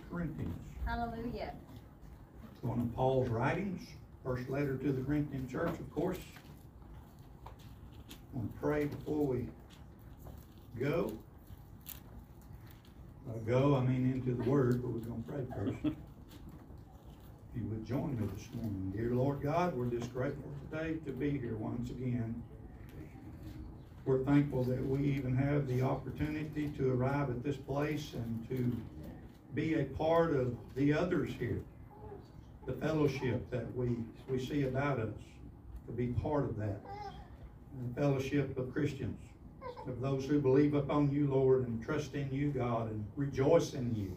First Corinthians. Hallelujah. One of Paul's writings, first letter to the Corinthian church, of course. I want to pray before we go. By go, I mean into the word, but we're going to pray first. If you would join me this morning. Dear Lord God, we're just grateful today to be here once again. We're thankful that we even have the opportunity to arrive at this place and to be a part of the others here the fellowship that we, we see about us, to be part of that. The fellowship of Christians, of those who believe upon you, Lord, and trust in you, God, and rejoice in you.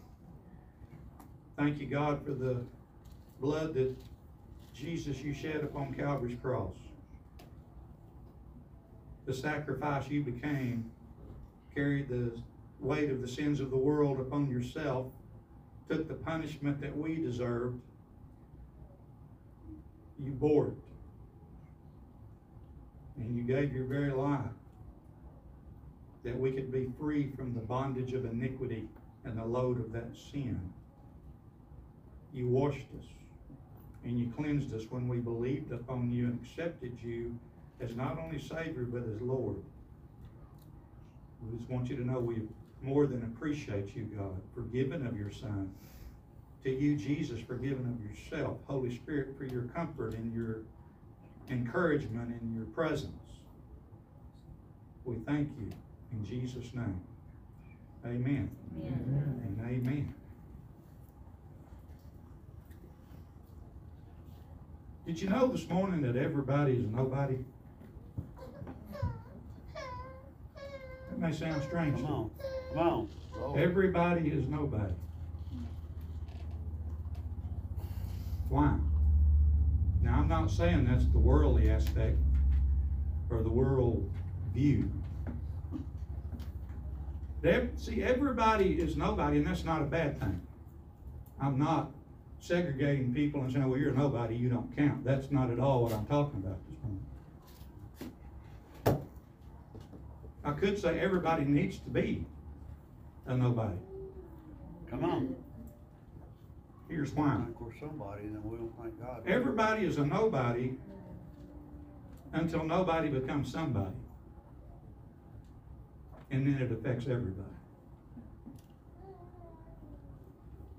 Thank you, God, for the blood that Jesus you shed upon Calvary's cross. The sacrifice you became carried the weight of the sins of the world upon yourself, took the punishment that we deserved, you bore it. And you gave your very life that we could be free from the bondage of iniquity and the load of that sin. You washed us and you cleansed us when we believed upon you and accepted you as not only Savior but as Lord. We just want you to know we more than appreciate you, God, forgiven of your Son to you, Jesus, forgiven of yourself. Holy Spirit, for your comfort and your encouragement and your presence. We thank you in Jesus' name. Amen. Amen. And amen. Did you know this morning that everybody is nobody? That may sound strange. Come on, come on. Roll. Everybody is nobody. Why? Now, I'm not saying that's the worldly aspect or the world view. Ev- See, everybody is nobody, and that's not a bad thing. I'm not segregating people and saying, well, you're nobody, you don't count. That's not at all what I'm talking about this morning. I could say everybody needs to be a nobody. Come on. Here's why. Of course, somebody, then we don't thank God. Everybody is a nobody until nobody becomes somebody. And then it affects everybody.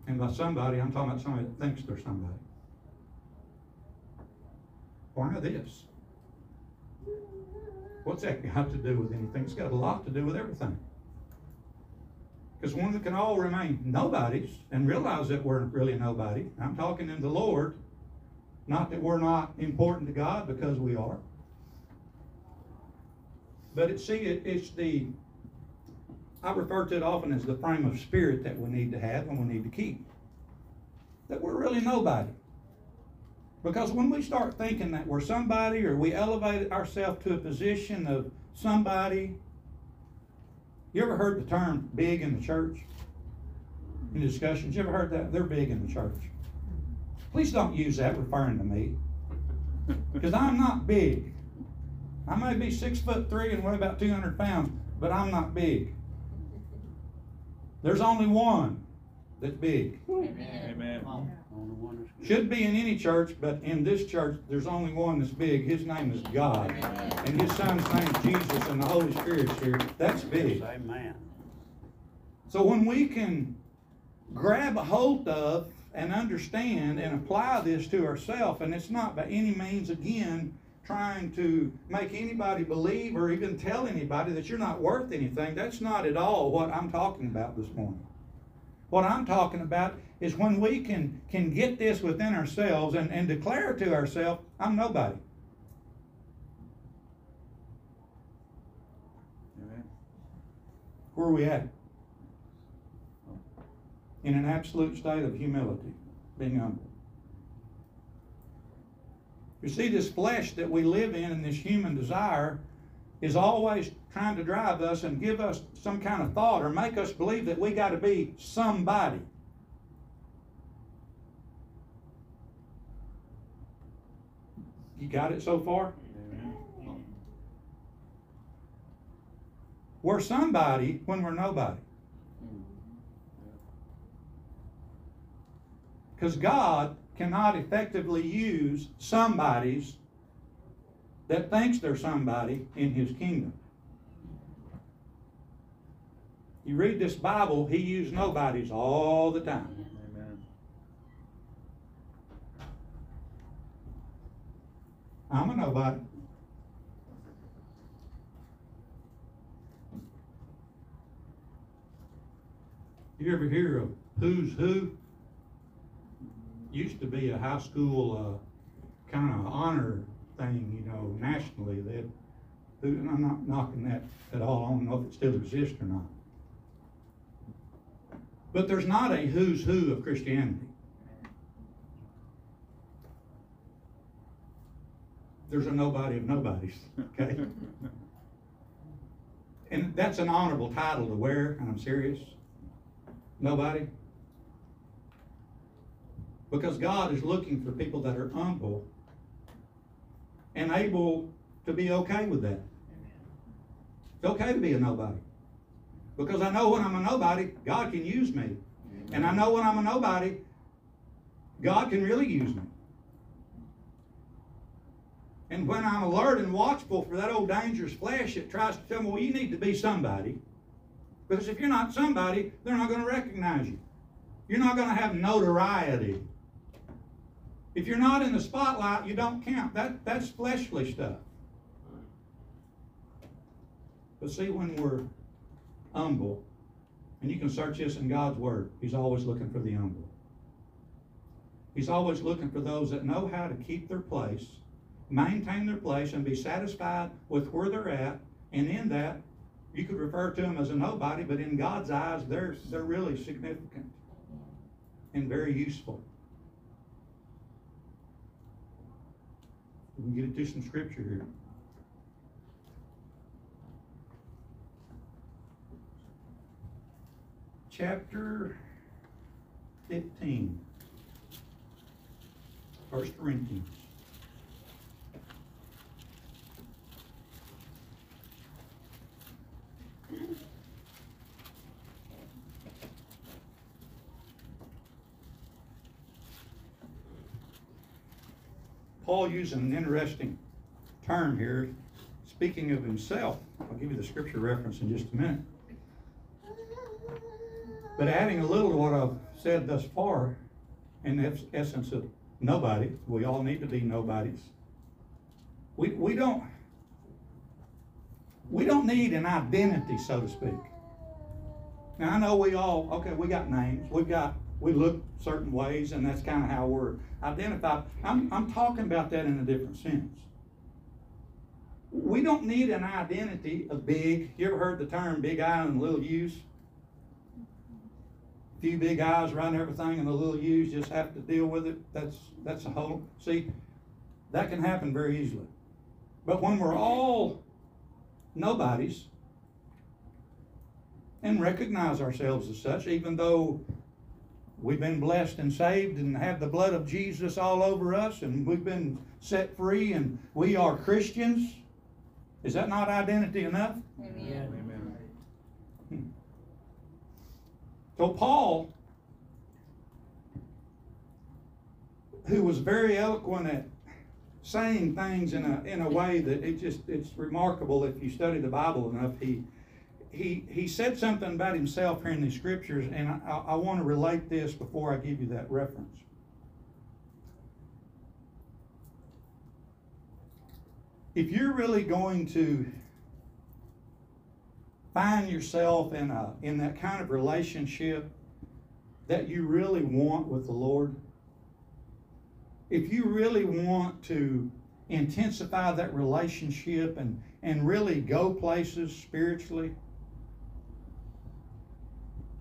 And by somebody, I'm talking about somebody that thinks they're somebody. Why this? What's that got to do with anything? It's got a lot to do with everything. Because one that can all remain nobodies and realize that we're really nobody. I'm talking in the Lord, not that we're not important to God because we are. But it, see, it, it's the, I refer to it often as the frame of spirit that we need to have and we need to keep. That we're really nobody. Because when we start thinking that we're somebody or we elevate ourselves to a position of somebody, you ever heard the term big in the church? In discussions, you ever heard that? They're big in the church. Please don't use that referring to me. Because I'm not big. I may be six foot three and weigh about 200 pounds, but I'm not big. There's only one that's big. Amen. Only one that's good. Should be in any church, but in this church, there's only one that's big. His name is God. And his son's name is Jesus, and the Holy Spirit's here. That's big. Amen. So when we can grab a hold of and understand and apply this to ourselves, and it's not by any means, again, trying to make anybody believe or even tell anybody that you're not worth anything. That's not at all what I'm talking about this morning. What I'm talking about is when we can can get this within ourselves and, and declare to ourselves, I'm nobody. Where are we at? In an absolute state of humility, being humble. You see, this flesh that we live in and this human desire is always trying to drive us and give us some kind of thought or make us believe that we got to be somebody. You got it so far? We're somebody when we're nobody. Because God cannot effectively use somebody's that thinks they're somebody in his kingdom. You read this Bible, he used nobodies all the time. Amen. I'm a nobody. You ever hear of Who's Who? Used to be a high school uh, kind of honor thing, you know, nationally. That and I'm not knocking that at all. I don't know if it still exists or not. But there's not a who's who of Christianity. There's a nobody of nobodies. Okay. And that's an honorable title to wear, and I'm serious. Nobody. Because God is looking for people that are humble and able to be okay with that. It's okay to be a nobody. Because I know when I'm a nobody, God can use me. And I know when I'm a nobody, God can really use me. And when I'm alert and watchful for that old dangerous flesh that tries to tell me, well, you need to be somebody. Because if you're not somebody, they're not going to recognize you. You're not going to have notoriety. If you're not in the spotlight, you don't count. That, that's fleshly stuff. But see, when we're humble, and you can search this in God's Word, He's always looking for the humble. He's always looking for those that know how to keep their place, maintain their place, and be satisfied with where they're at. And in that, you could refer to them as a nobody, but in God's eyes, they're, they're really significant and very useful. We can get into some scripture here. Chapter 15. 1 Corinthians. Paul uses an interesting term here, speaking of himself. I'll give you the scripture reference in just a minute. But adding a little to what I've said thus far, in the essence of nobody, we all need to be nobodies. We, we don't we don't need an identity, so to speak. Now I know we all okay, we got names, we've got we look certain ways, and that's kind of how we're identified. I'm, I'm talking about that in a different sense. We don't need an identity of big. You ever heard the term big I and little U's? Few big eyes run everything, and the little U's just have to deal with it. That's that's a whole. See, that can happen very easily. But when we're all nobodies and recognize ourselves as such, even though We've been blessed and saved and have the blood of Jesus all over us, and we've been set free, and we are Christians. Is that not identity enough? Amen. So, Paul, who was very eloquent at saying things in a, in a way that it just it's remarkable if you study the Bible enough, he he, he said something about himself here in the scriptures, and I, I want to relate this before I give you that reference. If you're really going to find yourself in, a, in that kind of relationship that you really want with the Lord, if you really want to intensify that relationship and, and really go places spiritually,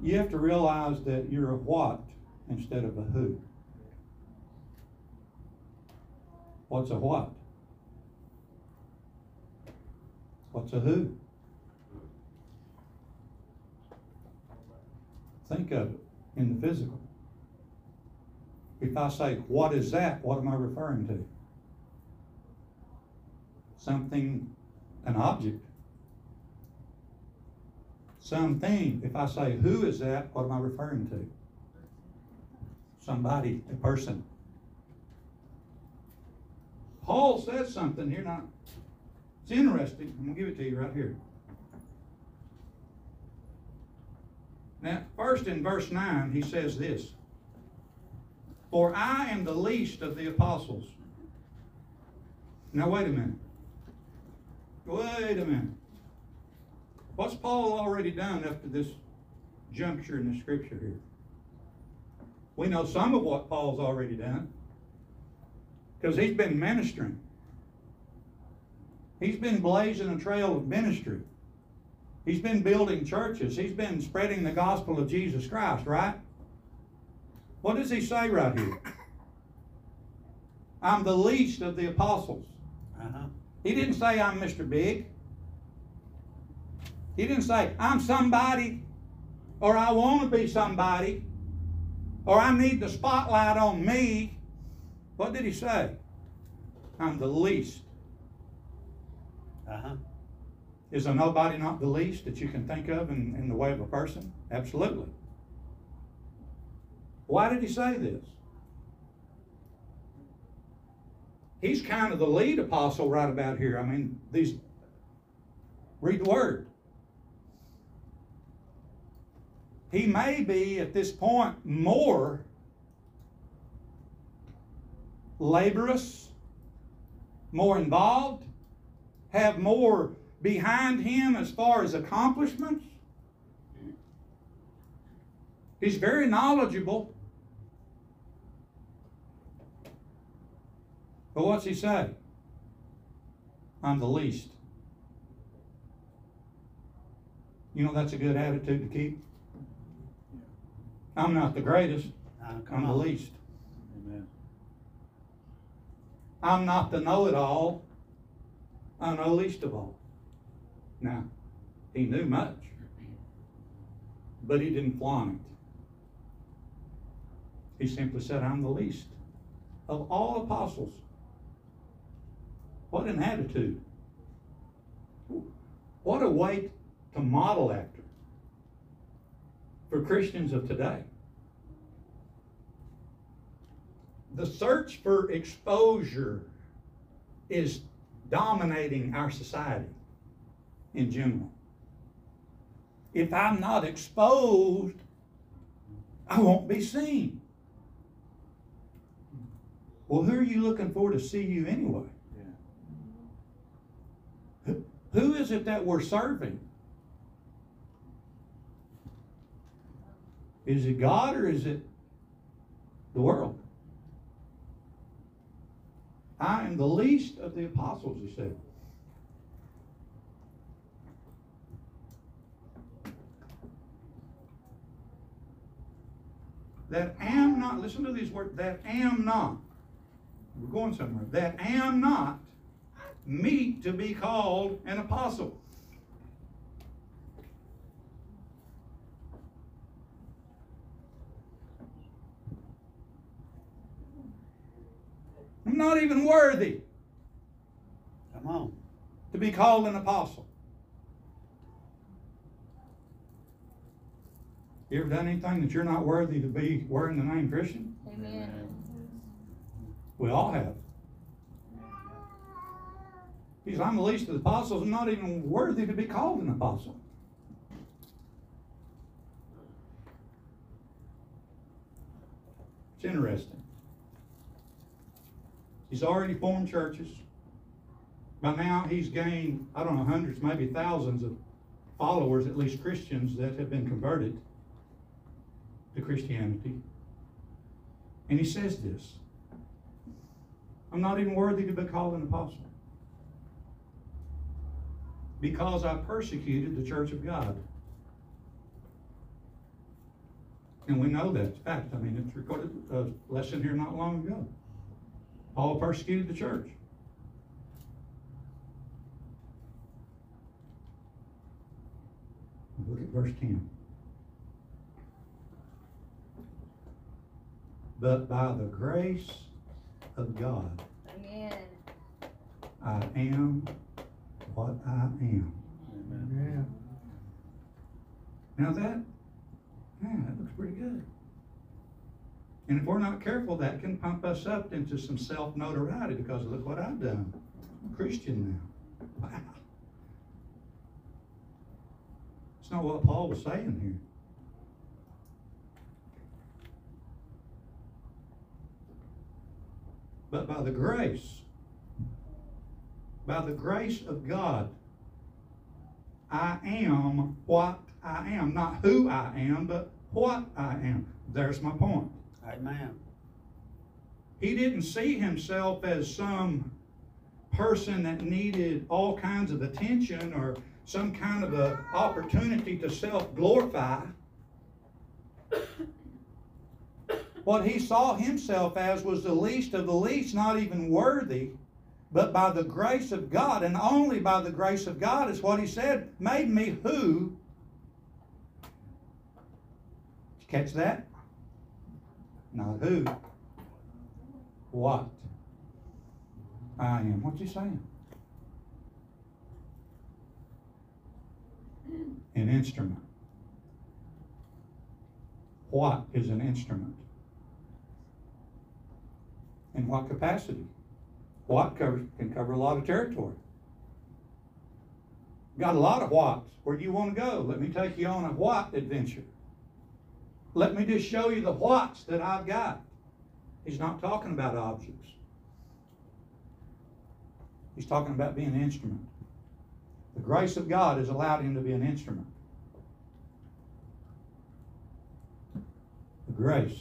you have to realize that you're a what instead of a who. What's a what? What's a who? Think of it in the physical. If I say, what is that? What am I referring to? Something, an object something. If I say, who is that, what am I referring to? somebody, a person. Paul says something here, now, it's interesting, I'm gonna give it to you right here. Now, first in verse nine, he says this. For I am the least of the apostles. Now, wait a minute. Wait a minute. What's Paul already done up to this juncture in the scripture here? We know some of what Paul's already done. Because he's been ministering. He's been blazing a trail of ministry. He's been building churches. He's been spreading the gospel of Jesus Christ, right? What does he say right here? I'm the least of the apostles. Uh-huh. He didn't say I'm Mr. Big. He didn't say I'm somebody or I want to be somebody or I need the spotlight on me. What did he say? I'm the least. Uh-huh. Is a nobody not the least that you can think of in, in the way of a person? Absolutely. Why did he say this? He's kind of the lead apostle right about here. I mean, these read the word. He may be at this point more laborious, more involved, have more behind him as far as accomplishments. He's very knowledgeable. But what's he say? I'm the least. You know that's a good attitude to keep. I'm not the greatest, Uh, I'm the least. Amen. I'm not the know-it-all, I know least of all. Now, he knew much, but he didn't flaunt it. He simply said, I'm the least of all apostles. What an attitude. What a way to model after for Christians of today. The search for exposure is dominating our society in general. If I'm not exposed, I won't be seen. Well, who are you looking for to see you anyway? Who- Who is it that we're serving? Is it God or is it the world? I am the least of the apostles, he said. That am not, listen to these words, that am not, we're going somewhere, that am not meet to be called an apostle. I'm not even worthy Come on. to be called an apostle. You ever done anything that you're not worthy to be wearing the name Christian? Amen. We all have. He says, I'm the least of the apostles, I'm not even worthy to be called an apostle. It's interesting. He's already formed churches. By now, he's gained, I don't know, hundreds, maybe thousands of followers, at least Christians, that have been converted to Christianity. And he says this I'm not even worthy to be called an apostle because I persecuted the church of God. And we know that's fact. I mean, it's recorded a lesson here not long ago. Paul persecuted the church. Look at verse 10. But by the grace of God, Amen. I am what I am. Amen. Now that, man, that looks pretty good. And if we're not careful, that can pump us up into some self notoriety because look what I've done. I'm a Christian now. Wow. It's not what Paul was saying here. But by the grace, by the grace of God, I am what I am. Not who I am, but what I am. There's my point. Amen. He didn't see himself as some person that needed all kinds of attention or some kind of a opportunity to self-glorify. What he saw himself as was the least of the least, not even worthy, but by the grace of God, and only by the grace of God is what he said, made me who. You catch that? Not who, what I am. What's he saying? An instrument. What is an instrument? In what capacity? What covers, can cover a lot of territory. Got a lot of whats. Where do you want to go? Let me take you on a what adventure. Let me just show you the whats that I've got. He's not talking about objects. He's talking about being an instrument. The grace of God has allowed him to be an instrument. The grace.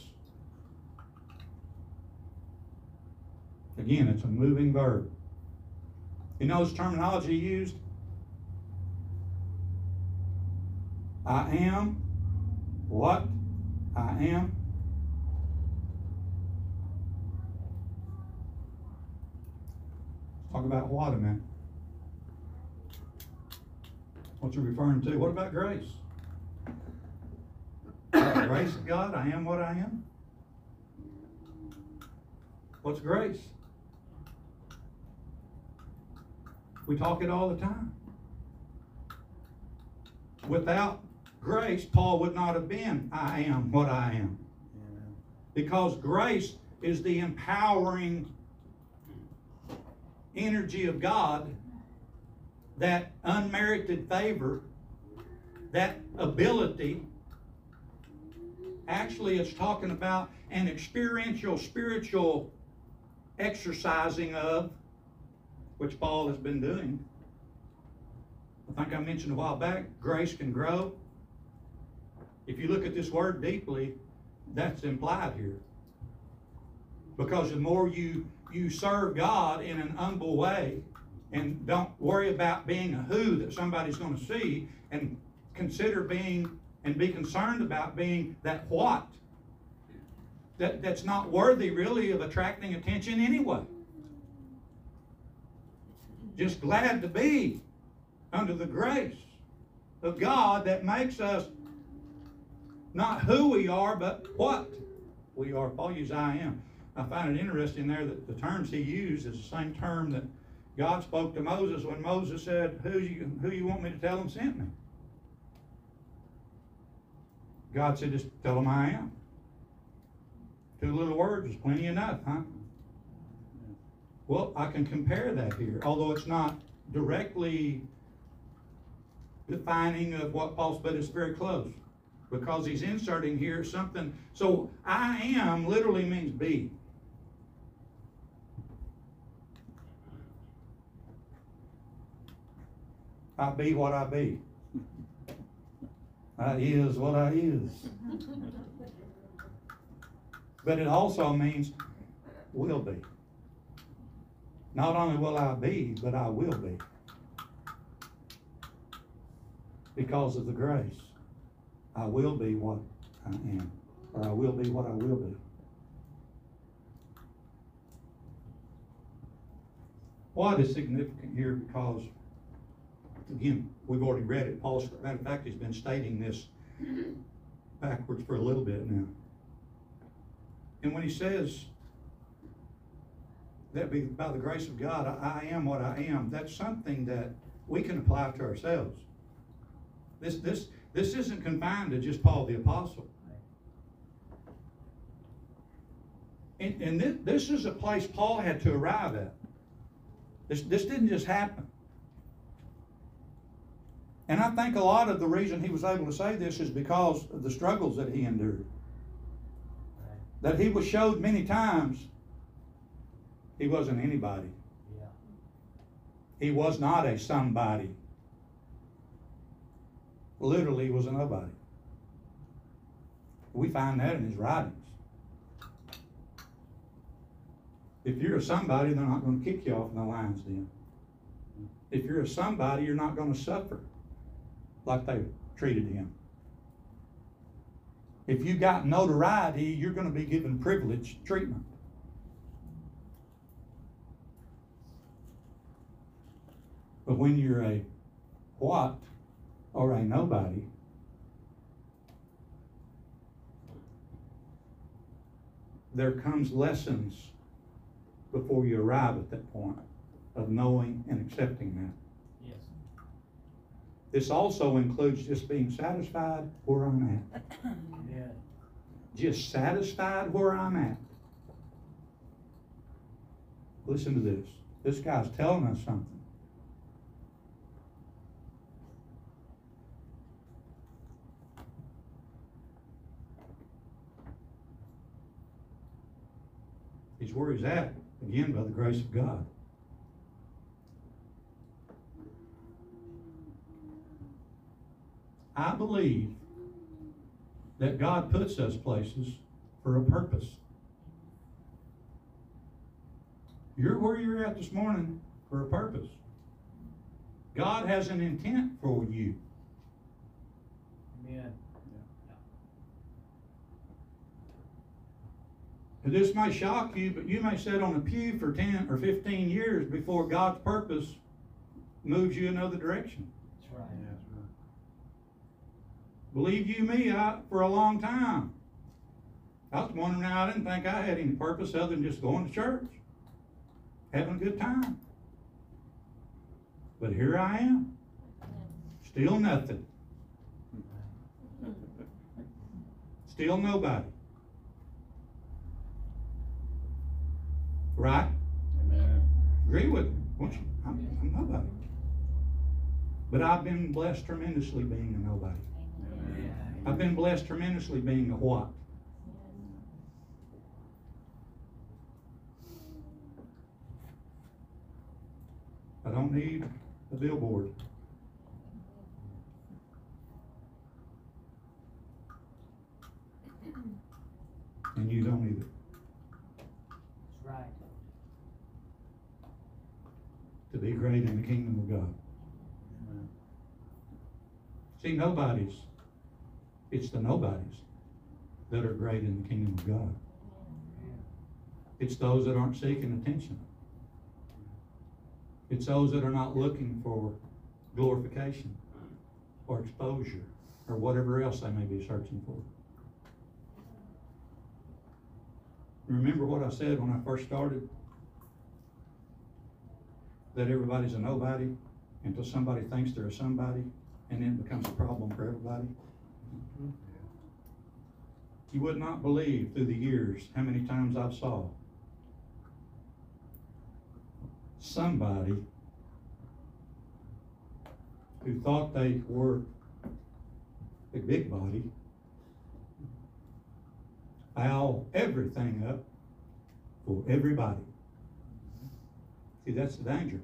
Again, it's a moving verb. You know his terminology used? I am what I am. Talk about what a minute. What's it referring to? What about grace? Grace of God, I am what I am. What's grace? We talk it all the time. Without grace, Paul would not have been, I am what I am. Because grace is the empowering energy of God, that unmerited favor, that ability. Actually, it's talking about an experiential, spiritual exercising of, which Paul has been doing. I think I mentioned a while back, grace can grow. If you look at this word deeply, that's implied here. Because the more you you serve God in an humble way and don't worry about being a who that somebody's going to see and consider being and be concerned about being that what that, that's not worthy really of attracting attention anyway. Just glad to be under the grace of God that makes us not who we are, but what we are. Paul used I am. I find it interesting there that the terms he used is the same term that God spoke to Moses when Moses said, Who you who you want me to tell them sent me? God said, Just tell them I am. Two little words is plenty enough, huh? Well, I can compare that here, although it's not directly defining of what Paul's, but it's very close because he's inserting here something. So I am literally means be. I be what I be. I is what I is. But it also means will be. Not only will I be, but I will be. Because of the grace. I will be what I am, or I will be what I will be. What is significant here because, again, we've already read it. Paul's, matter of fact, he's been stating this backwards for a little bit now. And when he says that be by the grace of God, I, I am what I am, that's something that we can apply to ourselves. This, this, this isn't confined to just Paul the Apostle. And, and this, this is a place Paul had to arrive at. This, this didn't just happen. And I think a lot of the reason he was able to say this is because of the struggles that he endured. That he was showed many times he wasn't anybody. Yeah. He was not a somebody. Literally, he was a nobody. We find that in his writings. If you're a somebody, they're not going to kick you off in the lion's den. If you're a somebody, you're not going to suffer like they treated him. If you got notoriety, you're going to be given privileged treatment. But when you're a what or a nobody, there comes lessons before you arrive at that point of knowing and accepting that. Yes. This also includes just being satisfied where I'm at. Yeah. Just satisfied where I'm at. Listen to this. This guy's telling us something. He's where he's at, again, by the grace of God. I believe that God puts us places for a purpose. You're where you're at this morning for a purpose. God has an intent for you. Amen. And This may shock you, but you may sit on a pew for 10 or 15 years before God's purpose moves you another direction. That's right. That's Believe you me, I, for a long time, I was wondering how I didn't think I had any purpose other than just going to church, having a good time. But here I am, still nothing, mm-hmm. still nobody. Right? Amen. Agree with me. Won't you? I'm, I'm nobody. But I've been blessed tremendously being a nobody. Amen. I've been blessed tremendously being a what? I don't need a billboard. And you don't either. That's right. To be great in the kingdom of God. See, nobodies, it's the nobodies that are great in the kingdom of God. It's those that aren't seeking attention. It's those that are not looking for glorification or exposure or whatever else they may be searching for. Remember what I said when I first started? That everybody's a nobody until somebody thinks they're a somebody and then it becomes a problem for everybody. You would not believe through the years how many times I've saw somebody who thought they were a big body foul everything up for everybody. See, that's the danger.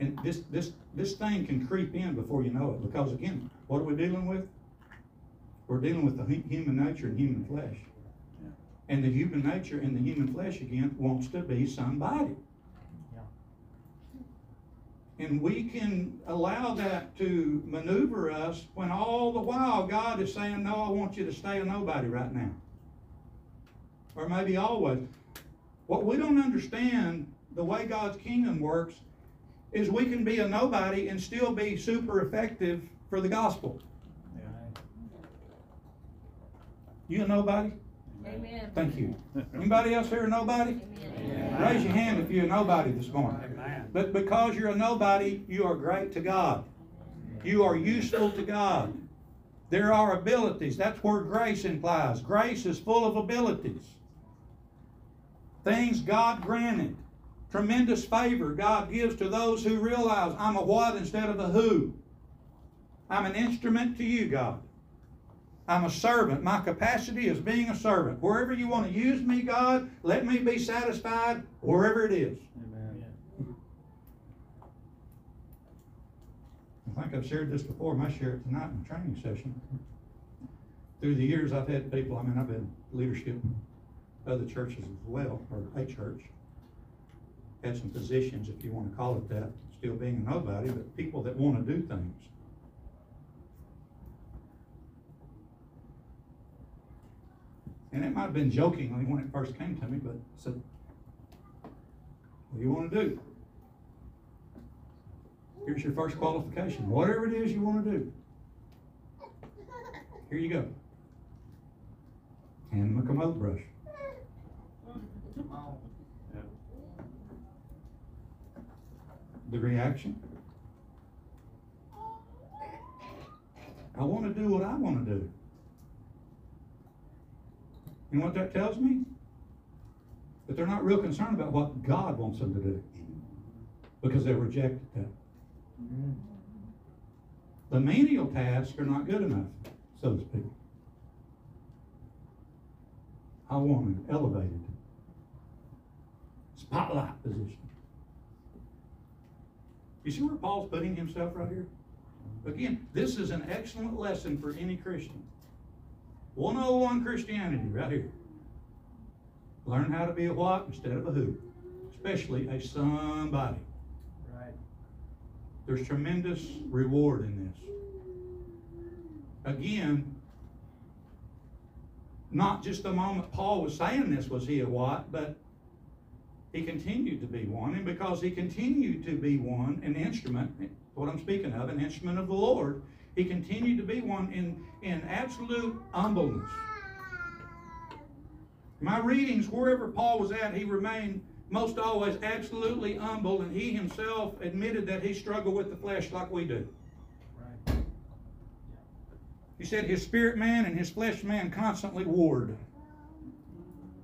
And this, this, this thing can creep in before you know it, because again, what are we dealing with? We're dealing with the human nature and human flesh. Yeah. And the human nature and the human flesh again wants to be somebody. And we can allow that to maneuver us when all the while God is saying, No, I want you to stay a nobody right now. Or maybe always. What we don't understand, the way God's kingdom works, is we can be a nobody and still be super effective for the gospel. Yeah. You a nobody? Amen. Thank you. Anybody else here a nobody? Amen. Raise your hand if you're a nobody this morning. Amen. But because you're a nobody, you are great to God. You are useful to God. There are abilities. That's where grace implies. Grace is full of abilities. things God granted, tremendous favor God gives to those who realize I'm a what instead of a who. I'm an instrument to you, God. I'm a servant. My capacity is being a servant. Wherever you want to use me, God, let me be satisfied wherever it is. Amen. I think I've shared this before, I might share it tonight in the training session. Through the years, I've had people, I mean, I've been leadership in other churches as well, or a church. Had some positions, if you wanna call it that, still being a nobody, but people that wanna do things. And it might have been jokingly when it first came to me, but I said, what do you wanna do? Here's your first qualification. Whatever it is you want to do. Here you go. Hand them a commode brush. Come on. The reaction. I want to do what I want to do. You know what that tells me? That they're not real concerned about what God wants them to do. Because they rejected that. The menial tasks are not good enough, so to speak. I want an elevated spotlight position. You see where Paul's putting himself right here? Again, this is an excellent lesson for any Christian. 101 Christianity right here. Learn how to be a what instead of a who, especially a somebody. Right. There's tremendous reward in this. Again, not just the moment Paul was saying this was he a what, but he continued to be one, and because he continued to be one, an instrument, what I'm speaking of, an instrument of the Lord, he continued to be one in, in absolute humbleness. My readings, wherever Paul was at, he remained most always absolutely humble, and he himself admitted that he struggled with the flesh like we do. He said his spirit man and his flesh man constantly warred.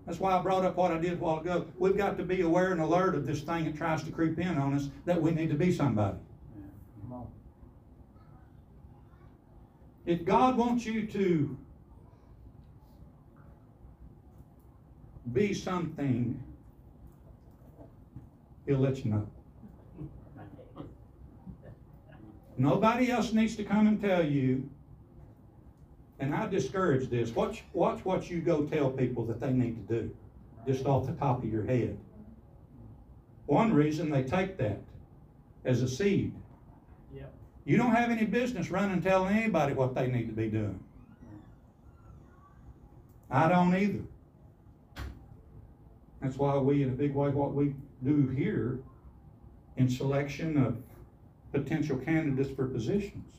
That's why I brought up what I did a while ago. We've got to be aware and alert of this thing that tries to creep in on us that we need to be somebody. If God wants you to be something, He'll let you know. Nobody else needs to come and tell you. And I discourage this. Watch, watch what you go tell people that they need to do, just off the top of your head. One reason they take that as a seed. Yep. You don't have any business running telling anybody what they need to be doing. I don't either. That's why we, in a big way, what we do here in selection of potential candidates for positions.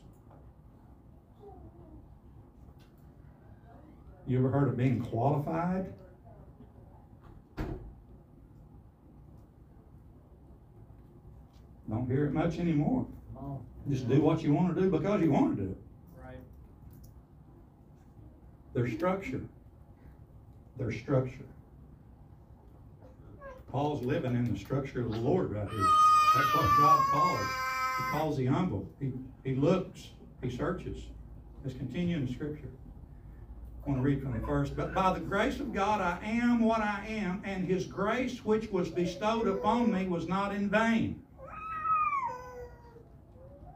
You ever heard of being qualified? Don't hear it much anymore. Just do what you want to do because you want to do it. Right. Their structure. Their structure. Paul's living in the structure of the Lord right here. That's what God calls. He calls the humble. He, he looks, he searches. Let's continue in the scripture. I want to read from the first. But by the grace of God I am what I am, and his grace which was bestowed upon me was not in vain.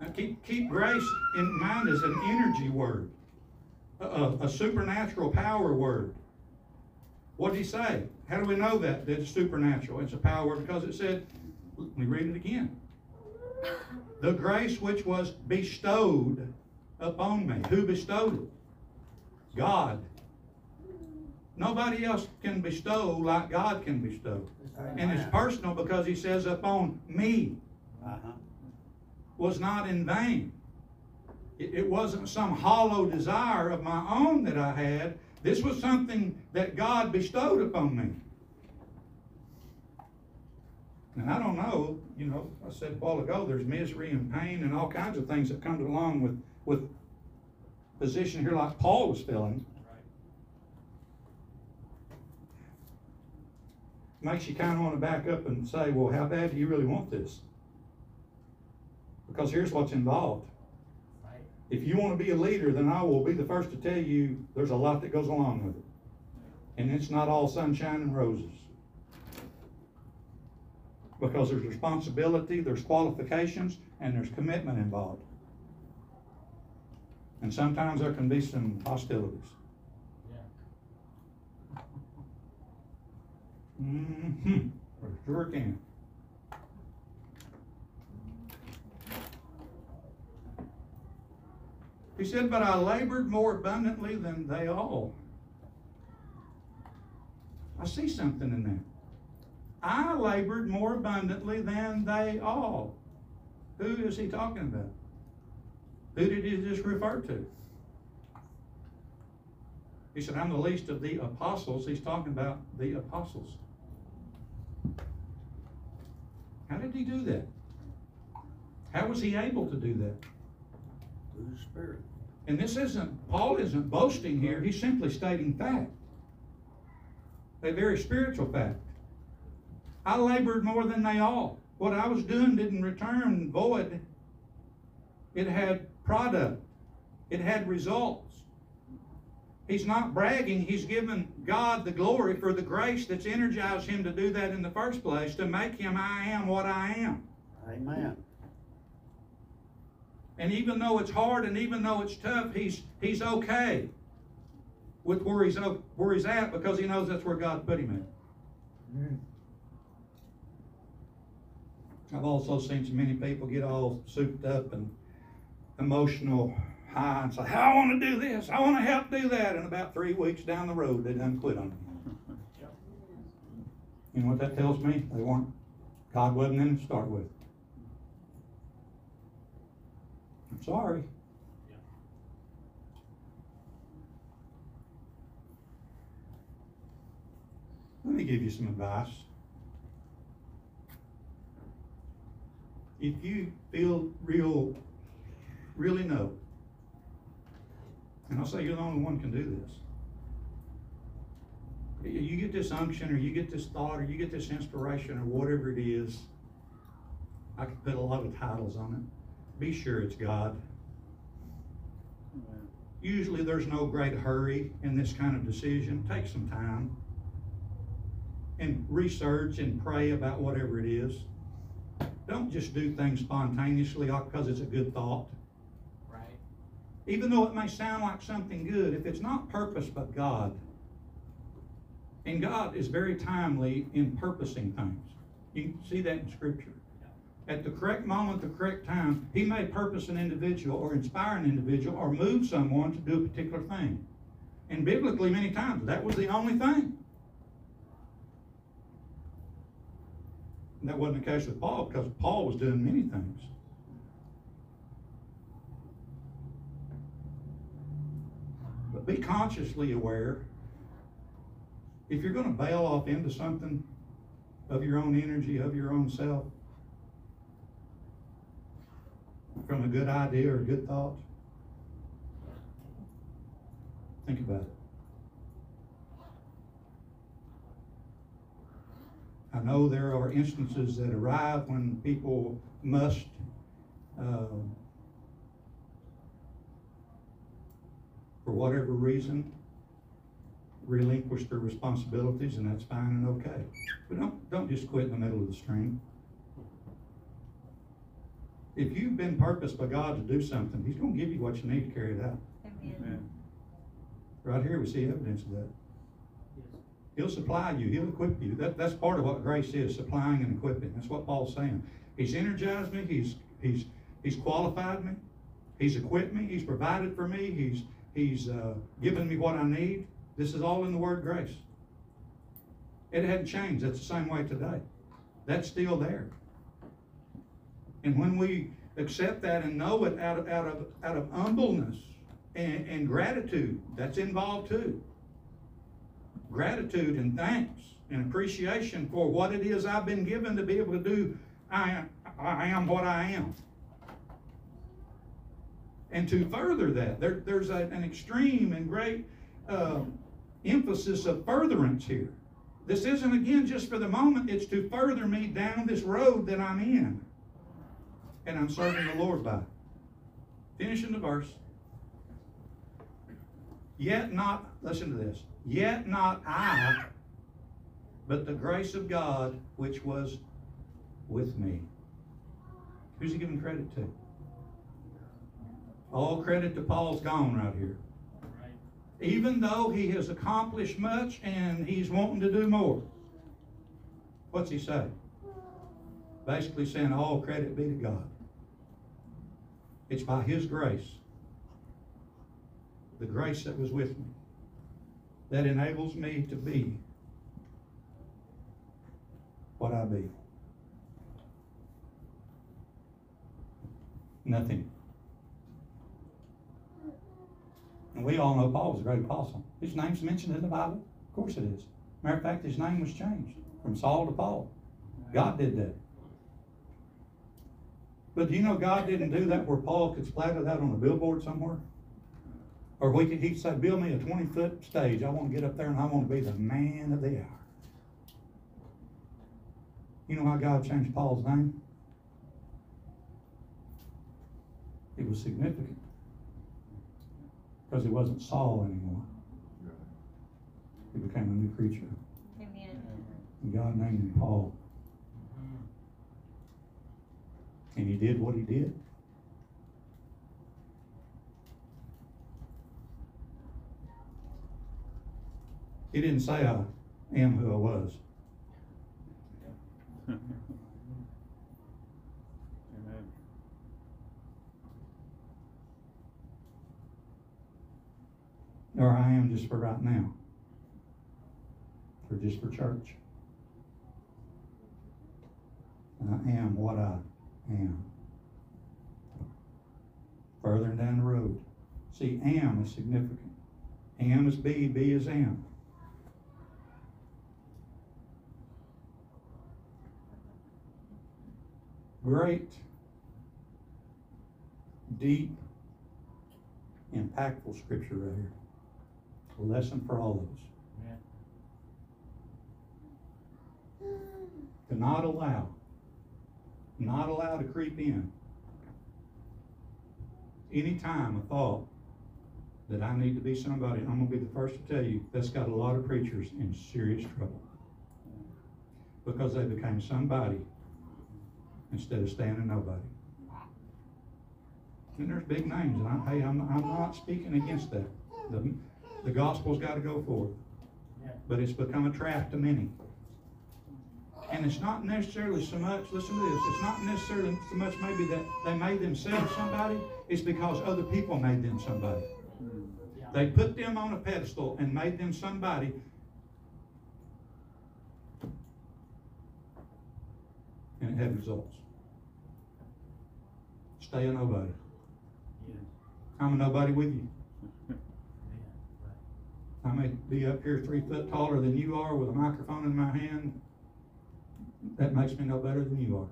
Now keep, keep grace in mind as an energy word, a, a, supernatural power word. What did he say? How do we know that, that it's supernatural? It's a power word because it said, let me read it again. The grace which was bestowed upon me. Who bestowed it? God. Nobody else can bestow like God can bestow. And it's personal because he says upon me Uh-huh. was not in vain. It, it wasn't some hollow desire of my own that I had. This was something that God bestowed upon me. And I don't know, you know, I said a while ago, there's misery and pain and all kinds of things that come along with, with position here like Paul was filling. makes you kind of want to back up and say, well, how bad do you really want this? Because here's what's involved. If you want to be a leader, then I will be the first to tell you there's a lot that goes along with it. And it's not all sunshine and roses. Because there's responsibility, there's qualifications, and there's commitment involved. And sometimes there can be some hostilities. Yeah. Mm-hmm. Sure can. He said, But I labored more abundantly than they all. I see something in that. I labored more abundantly than they all. Who is he talking about? Who did he just refer to? He said, I'm the least of the apostles. He's talking about the apostles. How did he do that? How was he able to do that? Through the Spirit. And this isn't, Paul isn't boasting here, he's simply stating fact. A very spiritual fact. I labored more than they all. What I was doing didn't return void. It had product. It had results. He's not bragging, he's given God the glory for the grace that's energized him to do that in the first place, to make him I am what I am. Amen. And even though it's hard and even though it's tough, he's he's okay with where he's where he's at because he knows that's where God put him Mm. at. I've also seen so many people get all souped up and emotional high and say, I want to do this, I want to help do that, and about three weeks down the road they done quit on. Yep. You know what that tells me? They weren't God wasn't in to start with. I'm sorry. Let me give you some advice. If you feel real, really know, and I'll say you're the only one can do this. You- get this unction, or you get this thought, or you get this inspiration, or whatever it is. I could put a lot of titles on it. Be sure it's God. Usually there's no great hurry in this kind of decision. Take some time and research and pray about whatever it is. Don't just do things spontaneously because it's a good thought. Even though it may sound like something good, if it's not purpose but God, and God is very timely in purposing things. You can see that in Scripture. At the correct moment, the correct time, He may purpose an individual or inspire an individual or move someone to do a particular thing. And biblically, many times, that was the only thing. And that wasn't the case with Paul because Paul was doing many things. Be consciously aware. If you're going to bail off into something of your own energy, of your own self, from a good idea or a good thought, think about it. I know there are instances that arrive when people must um, for whatever reason, relinquish their responsibilities, and that's fine and okay. But don't, don't just quit in the middle of the stream. If you've been purposed by God to do something, He's gonna give you what you need to carry it out. Amen. Right here, we see evidence of that. Yes. He'll supply you, He'll equip you. That, that's part of what grace is, supplying and equipping. That's what Paul's saying. He's energized me, He's, He's, He's qualified me, He's equipped me, He's provided for me, He's, He's, uh, given me what I need. This is all in the word grace. It hadn't changed. That's the same way today. That's still there. And when we accept that and know it out of, out of, out of humbleness and, and gratitude, that's involved too. Gratitude and thanks and appreciation for what it is I've been given to be able to do. I, I am what I am. And to further that, there, there's a, an extreme and great uh, emphasis of furtherance here. This isn't again just for the moment, it's to further me down this road that I'm in. And I'm serving the Lord by. Finishing the verse. Yet not, listen to this, yet not I, but the grace of God which was with me. Who's he giving credit to? All credit to Paul's gone right here. Right. Even though he has accomplished much and he's wanting to do more. What's he say? Basically saying all credit be to God. It's by his grace. The grace that was with me. That enables me to be what I be. Nothing. And we all know Paul was a great apostle. His name's mentioned in the Bible. Of course it is. Matter of fact, his name was changed from Saul to Paul. God did that. But do you know God didn't do that where Paul could splatter that on a billboard somewhere? Or we could, he'd say, build me a 20 foot stage. I want to get up there and I want to be the man of the hour. You know how God changed Paul's name? It was significant. Because he wasn't Saul anymore. He became a new creature. Amen. And God named him Paul. Mm-hmm. And he did what he did. He didn't say, I am who I was. Amen. Or I am just for right now. Or just for church. I am what I am. Further down the road. See, am is significant. Am is be, be is am. Great, deep, impactful scripture right here. A lesson for all of us. To not allow, not allow to creep in any time a thought that I need to be somebody, I'm gonna be the first to tell you, that's got a lot of preachers in serious trouble. Because they became somebody instead of standing nobody. And there's big names, and I, hey, I'm, I'm not speaking against that. The, the gospel's gotta go forth. But it's become a trap to many. And it's not necessarily so much, listen to this, it's not necessarily so much maybe that they made themselves somebody, it's because other people made them somebody. They put them on a pedestal and made them somebody. And it had results. Stay a nobody. I'm a nobody with you. I may be up here three foot taller than you are with a microphone in my hand. That makes me no better than you are.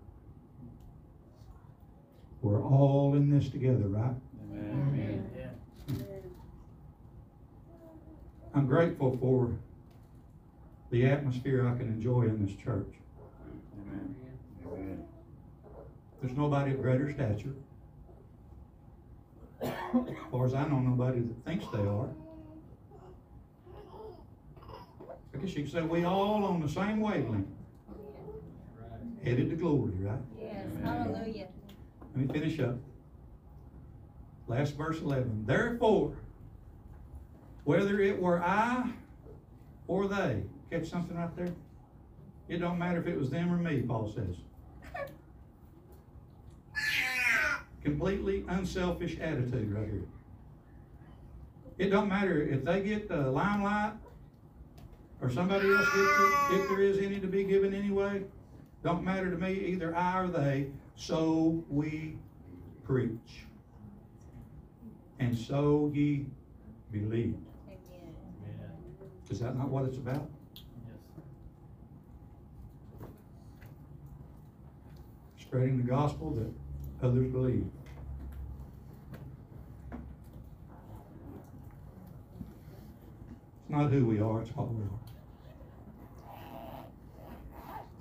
We're all in this together, right? Amen. Yeah. I'm grateful for the atmosphere I can enjoy in this church. Amen. Amen. There's nobody of greater stature. As far as I know, nobody that thinks they are. I guess you could say we all on the same wavelength, headed to glory, right? Yes, Amen. hallelujah. Let me finish up. Last verse 11. Therefore, whether it were I or they, catch something right there? It don't matter if it was them or me, Paul says. Completely unselfish attitude right here. It don't matter if they get the limelight or somebody else gets it, if there is any to be given anyway. Don't matter to me, either I or they. So we preach. And so ye believe. Amen. Is that not what it's about? Yes. Spreading the gospel that others believe. It's not who we are, it's what we are.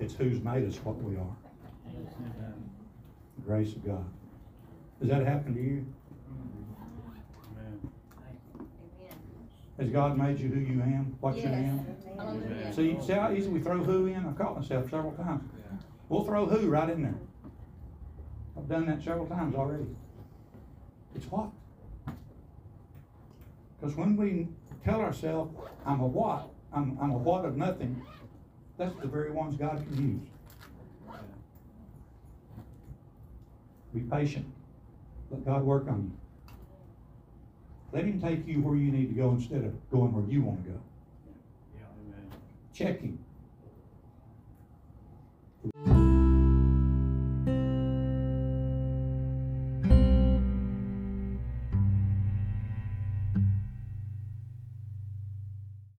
It's who's made us what we are. The grace of God. Has that happened to you? Amen. Amen. Has God made you who you am, what you Yes. am? Hallelujah. See, see how easy we throw who in? I've caught myself several times. We'll throw who right in there. I've done that several times already. It's what? Because when we tell ourselves, I'm a what, I'm, I'm a what of nothing, that's the very ones God can use. Be patient. Let God work on you. Let Him take you where you need to go instead of going where you want to go. Yeah. Amen. Check Him.